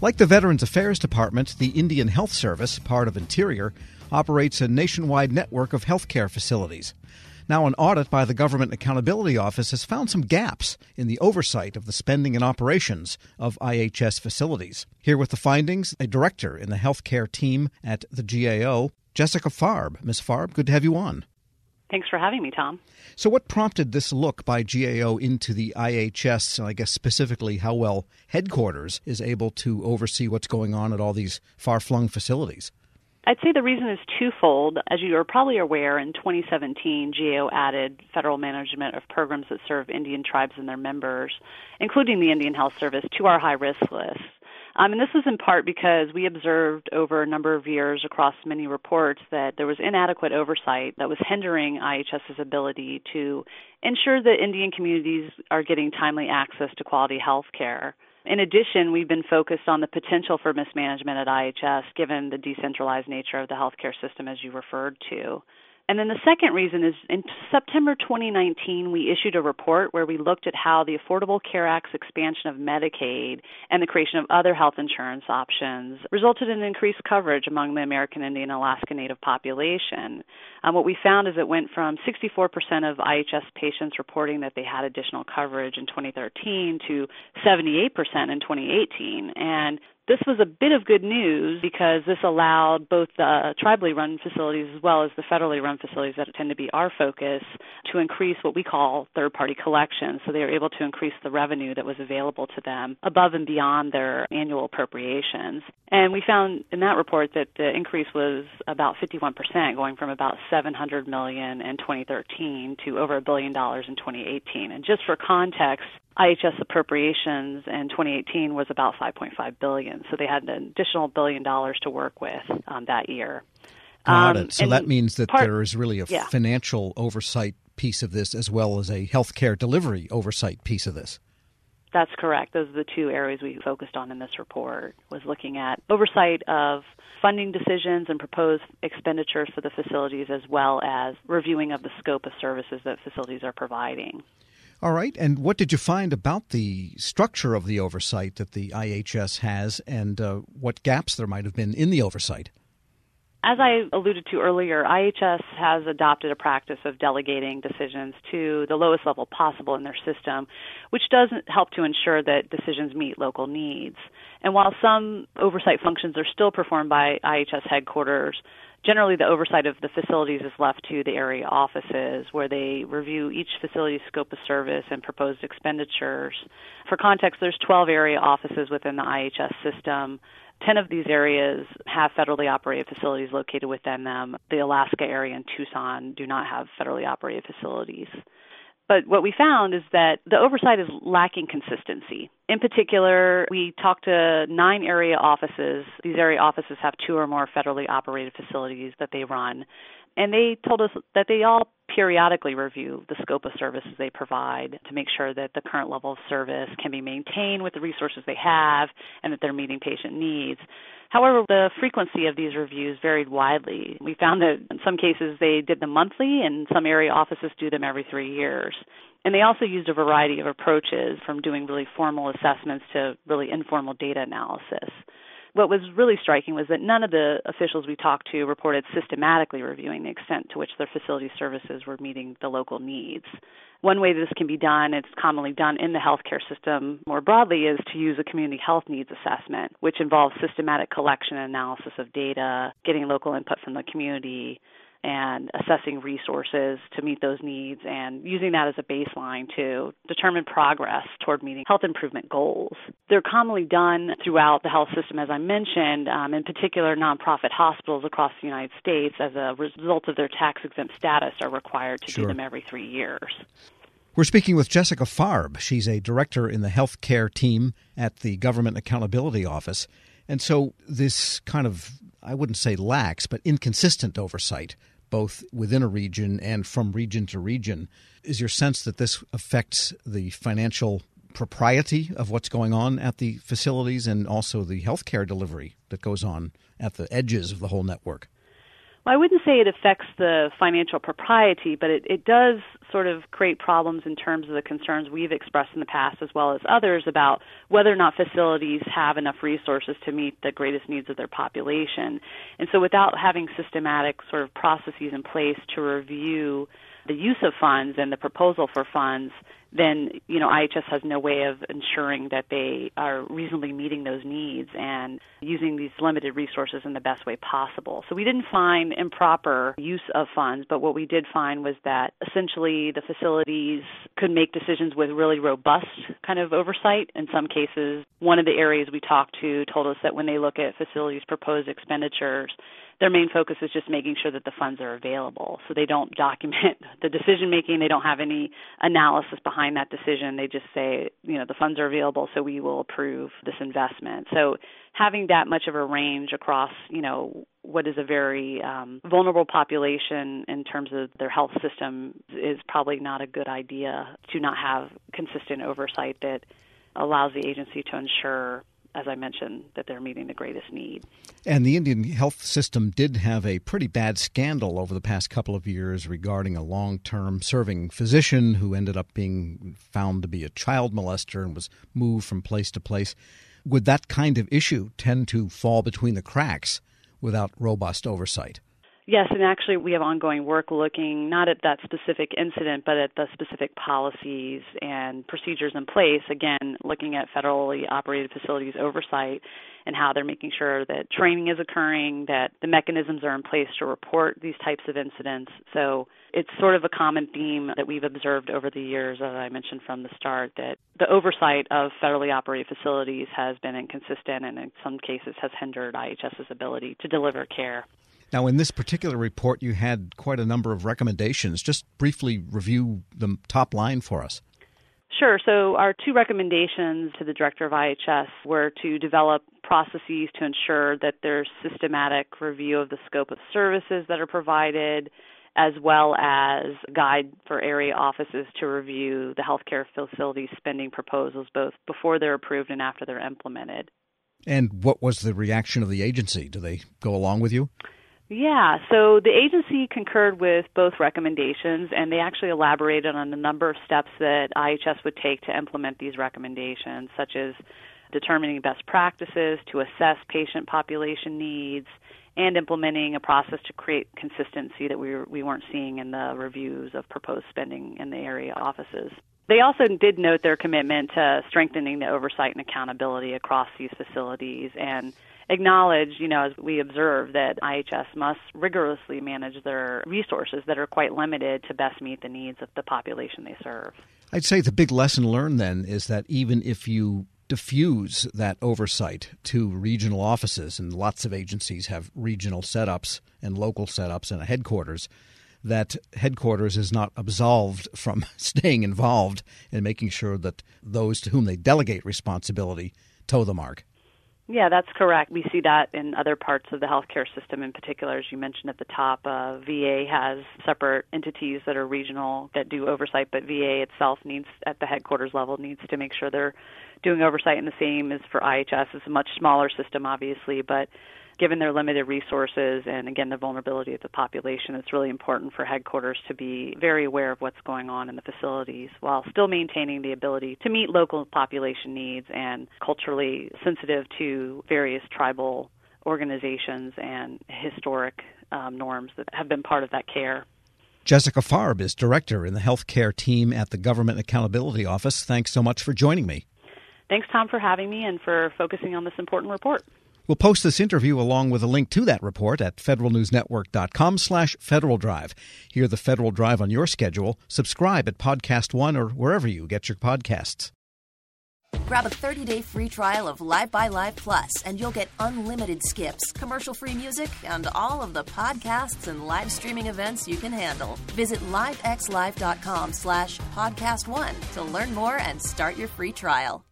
Like the Veterans Affairs Department, the Indian Health Service, part of Interior, operates a nationwide network of healthcare facilities. Now, an audit by the Government Accountability Office has found some gaps in the oversight of the spending and operations of IHS facilities. Here with the findings, a director in the healthcare team at the GAO, Jessica Farb. Ms. Farb, good to have you on. Thanks for having me, Tom. So, what prompted this look by GAO into the IHS, and I guess specifically how well headquarters is able to oversee what's going on at all these far flung facilities? I'd say the reason is twofold. As you are probably aware, in 2017, GAO added federal management of programs that serve Indian tribes and their members, including the Indian Health Service, to our high risk list. Um, and this was in part because we observed over a number of years across many reports that there was inadequate oversight that was hindering IHS's ability to ensure that Indian communities are getting timely access to quality health care. In addition, we've been focused on the potential for mismanagement at IHS given the decentralized nature of the healthcare system, as you referred to. And then the second reason is in September 2019, we issued a report where we looked at how the Affordable Care Act's expansion of Medicaid and the creation of other health insurance options resulted in increased coverage among the American Indian Alaska Native population. Um, what we found is it went from 64% of IHS patients reporting that they had additional coverage in 2013 to 78% in 2018. And this was a bit of good news because this allowed both the tribally run facilities as well as the federally run facilities that tend to be our focus to increase what we call third party collections. So they were able to increase the revenue that was available to them above and beyond their annual appropriations. And we found in that report that the increase was about 51%, going from about 700 million in 2013 to over a billion dollars in 2018. And just for context, IHS appropriations in 2018 was about 5.5 billion, so they had an additional billion dollars to work with um, that year. Got um, it. So that means that part, there is really a yeah. financial oversight piece of this as well as a healthcare delivery oversight piece of this. That's correct. Those are the two areas we focused on in this report was looking at oversight of funding decisions and proposed expenditures for the facilities as well as reviewing of the scope of services that facilities are providing. All right. And what did you find about the structure of the oversight that the IHS has and uh, what gaps there might have been in the oversight? As I alluded to earlier, IHS has adopted a practice of delegating decisions to the lowest level possible in their system, which does help to ensure that decisions meet local needs. And while some oversight functions are still performed by IHS headquarters, generally the oversight of the facilities is left to the area offices where they review each facility's scope of service and proposed expenditures. For context, there's 12 area offices within the IHS system. 10 of these areas have federally operated facilities located within them. The Alaska area and Tucson do not have federally operated facilities. But what we found is that the oversight is lacking consistency. In particular, we talked to nine area offices. These area offices have two or more federally operated facilities that they run. And they told us that they all periodically review the scope of services they provide to make sure that the current level of service can be maintained with the resources they have and that they're meeting patient needs. However, the frequency of these reviews varied widely. We found that in some cases they did them monthly, and some area offices do them every three years. And they also used a variety of approaches from doing really formal assessments to really informal data analysis. What was really striking was that none of the officials we talked to reported systematically reviewing the extent to which their facility services were meeting the local needs. One way this can be done, it's commonly done in the healthcare system more broadly, is to use a community health needs assessment, which involves systematic collection and analysis of data, getting local input from the community, and assessing resources to meet those needs and using that as a baseline to determine progress toward meeting health improvement goals. They're commonly done throughout the health system, as I mentioned, um, in particular, nonprofit hospitals across the United States, as a result of their tax exempt status, are required to sure. do them every three years. We're speaking with Jessica Farb. She's a director in the healthcare team at the Government Accountability Office. And so this kind of I wouldn't say lax, but inconsistent oversight, both within a region and from region to region. Is your sense that this affects the financial propriety of what's going on at the facilities and also the healthcare delivery that goes on at the edges of the whole network? Well, I wouldn't say it affects the financial propriety, but it, it does sort of create problems in terms of the concerns we've expressed in the past as well as others about whether or not facilities have enough resources to meet the greatest needs of their population. And so without having systematic sort of processes in place to review the use of funds and the proposal for funds, then you know IHS has no way of ensuring that they are reasonably meeting those needs and using these limited resources in the best way possible. So we didn't find improper use of funds, but what we did find was that essentially the facilities could make decisions with really robust kind of oversight. In some cases, one of the areas we talked to told us that when they look at facilities proposed expenditures, their main focus is just making sure that the funds are available. So they don't document the decision making. They don't have any analysis behind that decision. They just say, you know, the funds are available, so we will approve this investment. So having that much of a range across, you know, what is a very um, vulnerable population in terms of their health system is probably not a good idea to not have consistent oversight that allows the agency to ensure as I mentioned, that they're meeting the greatest need. And the Indian health system did have a pretty bad scandal over the past couple of years regarding a long term serving physician who ended up being found to be a child molester and was moved from place to place. Would that kind of issue tend to fall between the cracks without robust oversight? Yes, and actually, we have ongoing work looking not at that specific incident, but at the specific policies and procedures in place. Again, looking at federally operated facilities oversight and how they're making sure that training is occurring, that the mechanisms are in place to report these types of incidents. So it's sort of a common theme that we've observed over the years, as I mentioned from the start, that the oversight of federally operated facilities has been inconsistent and in some cases has hindered IHS's ability to deliver care. Now, in this particular report, you had quite a number of recommendations. Just briefly review the top line for us. Sure. So, our two recommendations to the director of IHS were to develop processes to ensure that there's systematic review of the scope of services that are provided, as well as guide for area offices to review the healthcare facility spending proposals both before they're approved and after they're implemented. And what was the reaction of the agency? Do they go along with you? Yeah, so the agency concurred with both recommendations and they actually elaborated on a number of steps that IHS would take to implement these recommendations, such as determining best practices to assess patient population needs and implementing a process to create consistency that we, were, we weren't seeing in the reviews of proposed spending in the area offices. They also did note their commitment to strengthening the oversight and accountability across these facilities and acknowledge, you know, as we observe, that IHS must rigorously manage their resources that are quite limited to best meet the needs of the population they serve. I'd say the big lesson learned then is that even if you diffuse that oversight to regional offices, and lots of agencies have regional setups and local setups and a headquarters, that headquarters is not absolved from staying involved in making sure that those to whom they delegate responsibility toe the mark. Yeah, that's correct. We see that in other parts of the healthcare system, in particular, as you mentioned at the top. Uh, VA has separate entities that are regional that do oversight, but VA itself needs, at the headquarters level, needs to make sure they're doing oversight. And the same as for IHS. It's a much smaller system, obviously, but given their limited resources and again the vulnerability of the population, it's really important for headquarters to be very aware of what's going on in the facilities while still maintaining the ability to meet local population needs and culturally sensitive to various tribal organizations and historic um, norms that have been part of that care. Jessica Farb is director in the healthcare team at the Government Accountability Office. Thanks so much for joining me. Thanks, Tom, for having me and for focusing on this important report. We'll post this interview along with a link to that report at federalnewsnetwork.com slash Federal Drive. Hear the Federal Drive on your schedule. Subscribe at Podcast One or wherever you get your podcasts. Grab a 30-day free trial of Live by Live Plus, and you'll get unlimited skips, commercial-free music, and all of the podcasts and live streaming events you can handle. Visit livexlive.com slash podcast one to learn more and start your free trial.